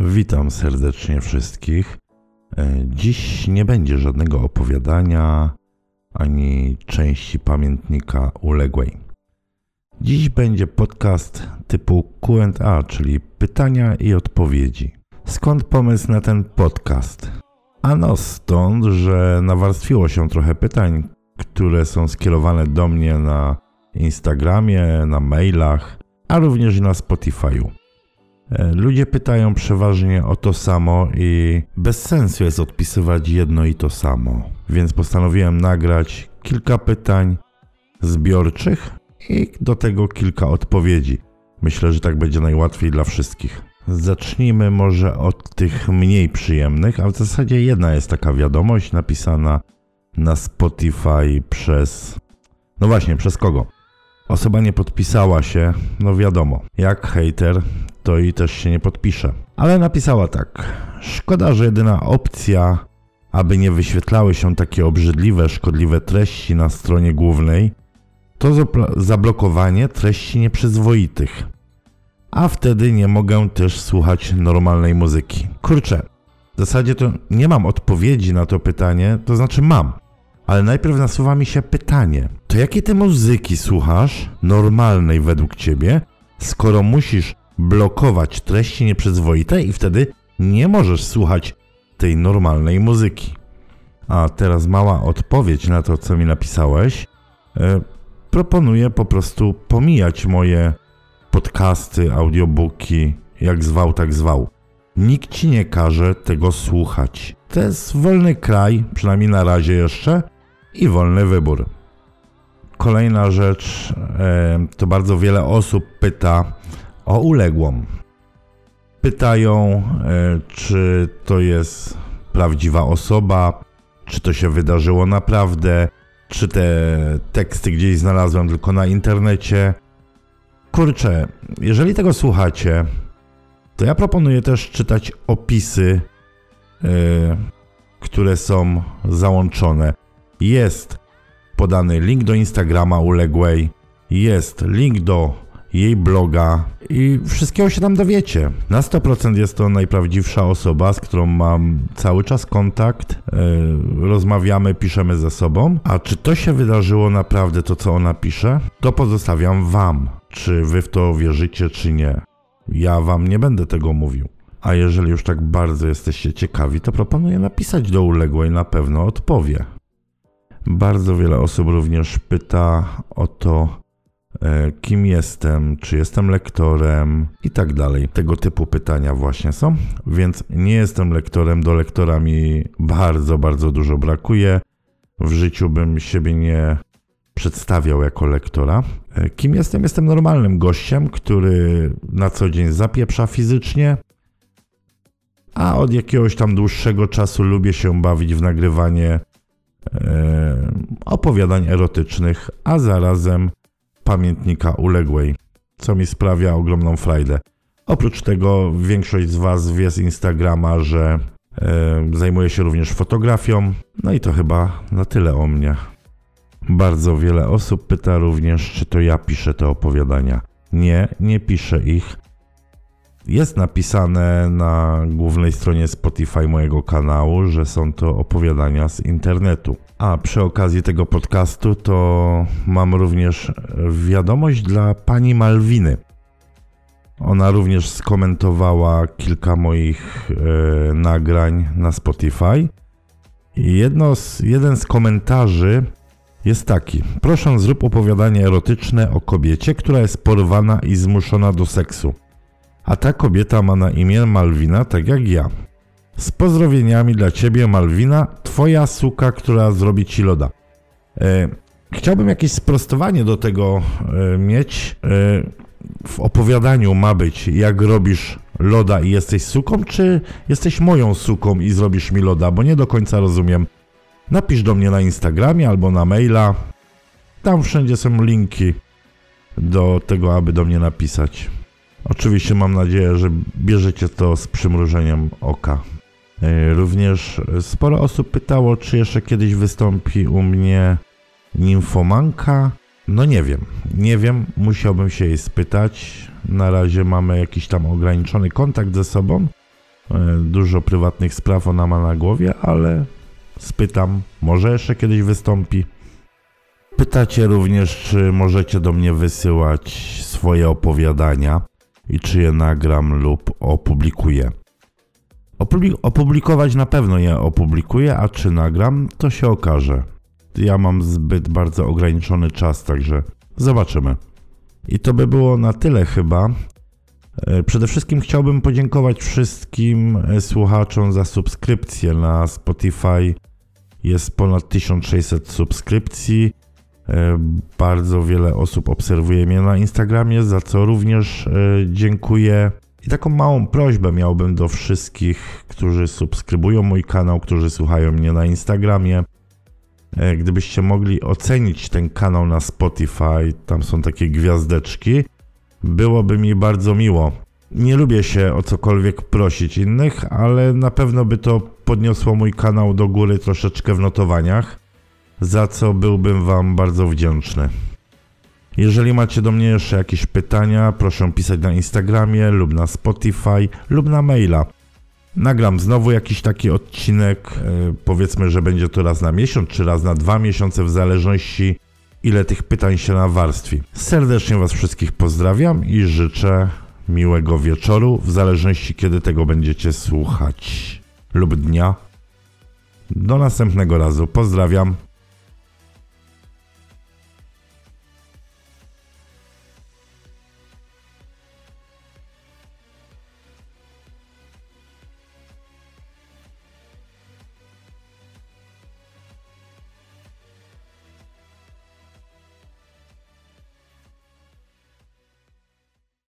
Witam serdecznie wszystkich. E, Dziś nie będzie żadnego opowiadania ani części pamiętnika uległej. Dziś będzie podcast typu QA, czyli pytania i odpowiedzi. Skąd pomysł na ten podcast? Ano stąd, że nawarstwiło się trochę pytań, które są skierowane do mnie na Instagramie, na mailach, a również na Spotify'u. E, Ludzie pytają przeważnie o to samo i bez sensu jest odpisywać jedno i to samo. Więc postanowiłem nagrać kilka pytań zbiorczych i do tego kilka odpowiedzi. Myślę, że tak będzie najłatwiej dla wszystkich. Zacznijmy może od tych mniej przyjemnych, a w zasadzie jedna jest taka wiadomość napisana na Spotify przez. No właśnie, przez kogo? Osoba nie podpisała się, no wiadomo, jak hater, to i też się nie podpisze. Ale napisała tak. Szkoda, że jedyna opcja, aby nie wyświetlały się takie obrzydliwe, szkodliwe treści na stronie głównej, to zablokowanie treści nieprzyzwoitych. A wtedy nie mogę też słuchać normalnej muzyki. Kurczę, w zasadzie to nie mam odpowiedzi na to pytanie, to znaczy mam. Ale najpierw nasuwa mi się pytanie: to jakie ty muzyki słuchasz, normalnej według ciebie, skoro musisz blokować treści nieprzyzwoite i wtedy nie możesz słuchać tej normalnej muzyki? A teraz mała odpowiedź na to, co mi napisałeś. E, proponuję po prostu pomijać moje podcasty, audiobooki, jak zwał, tak zwał. Nikt ci nie każe tego słuchać. To jest wolny kraj, przynajmniej na razie jeszcze, i wolny wybór. Kolejna rzecz, e, to bardzo wiele osób pyta o uległą. Pytają, e, czy to jest prawdziwa osoba, czy to się wydarzyło naprawdę, czy te teksty gdzieś znalazłem tylko na internecie. Kurczę, jeżeli tego słuchacie, to ja proponuję też czytać opisy, e, które są załączone. Jest podany link do Instagrama uległej, jest link do jej bloga i wszystkiego się tam dowiecie. Na 100% jest to najprawdziwsza osoba, z którą mam cały czas kontakt, yy, rozmawiamy, piszemy ze sobą. A czy to się wydarzyło naprawdę, to co ona pisze, to pozostawiam wam. Czy wy w to wierzycie, czy nie. Ja wam nie będę tego mówił. A jeżeli już tak bardzo jesteście ciekawi, to proponuję napisać do uległej, na pewno odpowie. Bardzo wiele osób również pyta o to, e, kim jestem, czy jestem lektorem i tak dalej. Tego typu pytania właśnie są, więc nie jestem lektorem, do lektora mi bardzo, bardzo dużo brakuje. W życiu bym siebie nie przedstawiał jako lektora. E, Kim jestem? Jestem normalnym gościem, który na co dzień zapieprza fizycznie, a od jakiegoś tam dłuższego czasu lubię się bawić w nagrywanie opowiadań erotycznych, a zarazem pamiętnika uległej, co mi sprawia ogromną frajdę. Oprócz tego większość z Was wie z Instagrama, że e, zajmuję się również fotografią, no i to chyba na tyle o mnie. Bardzo wiele osób pyta również, czy to ja piszę te opowiadania. Nie, nie piszę ich. Jest napisane na głównej stronie Spotify mojego kanału, że są to opowiadania z internetu. A przy okazji tego podcastu to mam również wiadomość dla pani Malwiny. Ona również skomentowała kilka moich e, nagrań na Spotify. Jedno z, jeden z komentarzy jest taki: Proszę, zrób opowiadanie erotyczne o kobiecie, która jest porwana i zmuszona do seksu. A ta kobieta ma na imię Malwina, tak jak ja. Z pozdrowieniami dla ciebie, Malwina, twoja suka, która zrobi ci loda. E, chciałbym jakieś sprostowanie do tego e, mieć. E, w opowiadaniu ma być, jak robisz loda i jesteś suką, czy jesteś moją suką i zrobisz mi loda, bo nie do końca rozumiem. Napisz do mnie na Instagramie albo na maila. Tam wszędzie są linki do tego, aby do mnie napisać. Oczywiście mam nadzieję, że bierzecie to z przymrużeniem oka. E, Również sporo osób pytało, czy jeszcze kiedyś wystąpi u mnie nimfomanka. No nie wiem, nie wiem, musiałbym się jej spytać. Na razie mamy jakiś tam ograniczony kontakt ze sobą, E, dużo prywatnych spraw ona ma na głowie, ale spytam, może jeszcze kiedyś wystąpi. Pytacie również, czy możecie do mnie wysyłać swoje opowiadania i czy je nagram lub opublikuję. opublikować na pewno je opublikuję, a czy nagram, to się okaże. Ja mam zbyt bardzo ograniczony czas, także zobaczymy. I to by było na tyle chyba. E, przede wszystkim chciałbym podziękować wszystkim e, słuchaczom za subskrypcję na Spotify. Jest ponad 1600 subskrypcji. E, bardzo wiele osób obserwuje mnie na Instagramie, za co również dziękuję. I taką małą prośbę miałbym do wszystkich, którzy subskrybują mój kanał, którzy słuchają mnie na Instagramie. Gdybyście mogli ocenić ten kanał na Spotify, tam są takie gwiazdeczki byłoby mi bardzo miło. Nie lubię się o cokolwiek prosić innych, ale na pewno by to podniosło mój kanał do góry troszeczkę w notowaniach, za co byłbym Wam bardzo wdzięczny. Jeżeli macie do mnie jeszcze jakieś pytania, proszę pisać na Instagramie lub na Spotify lub na maila. Nagram znowu jakiś taki odcinek, e, powiedzmy, że będzie to raz na miesiąc czy raz na dwa miesiące, w zależności ile tych pytań się nawarstwi. Serdecznie Was wszystkich pozdrawiam i życzę miłego wieczoru, w zależności kiedy tego będziecie słuchać lub dnia. Do następnego razu. Pozdrawiam.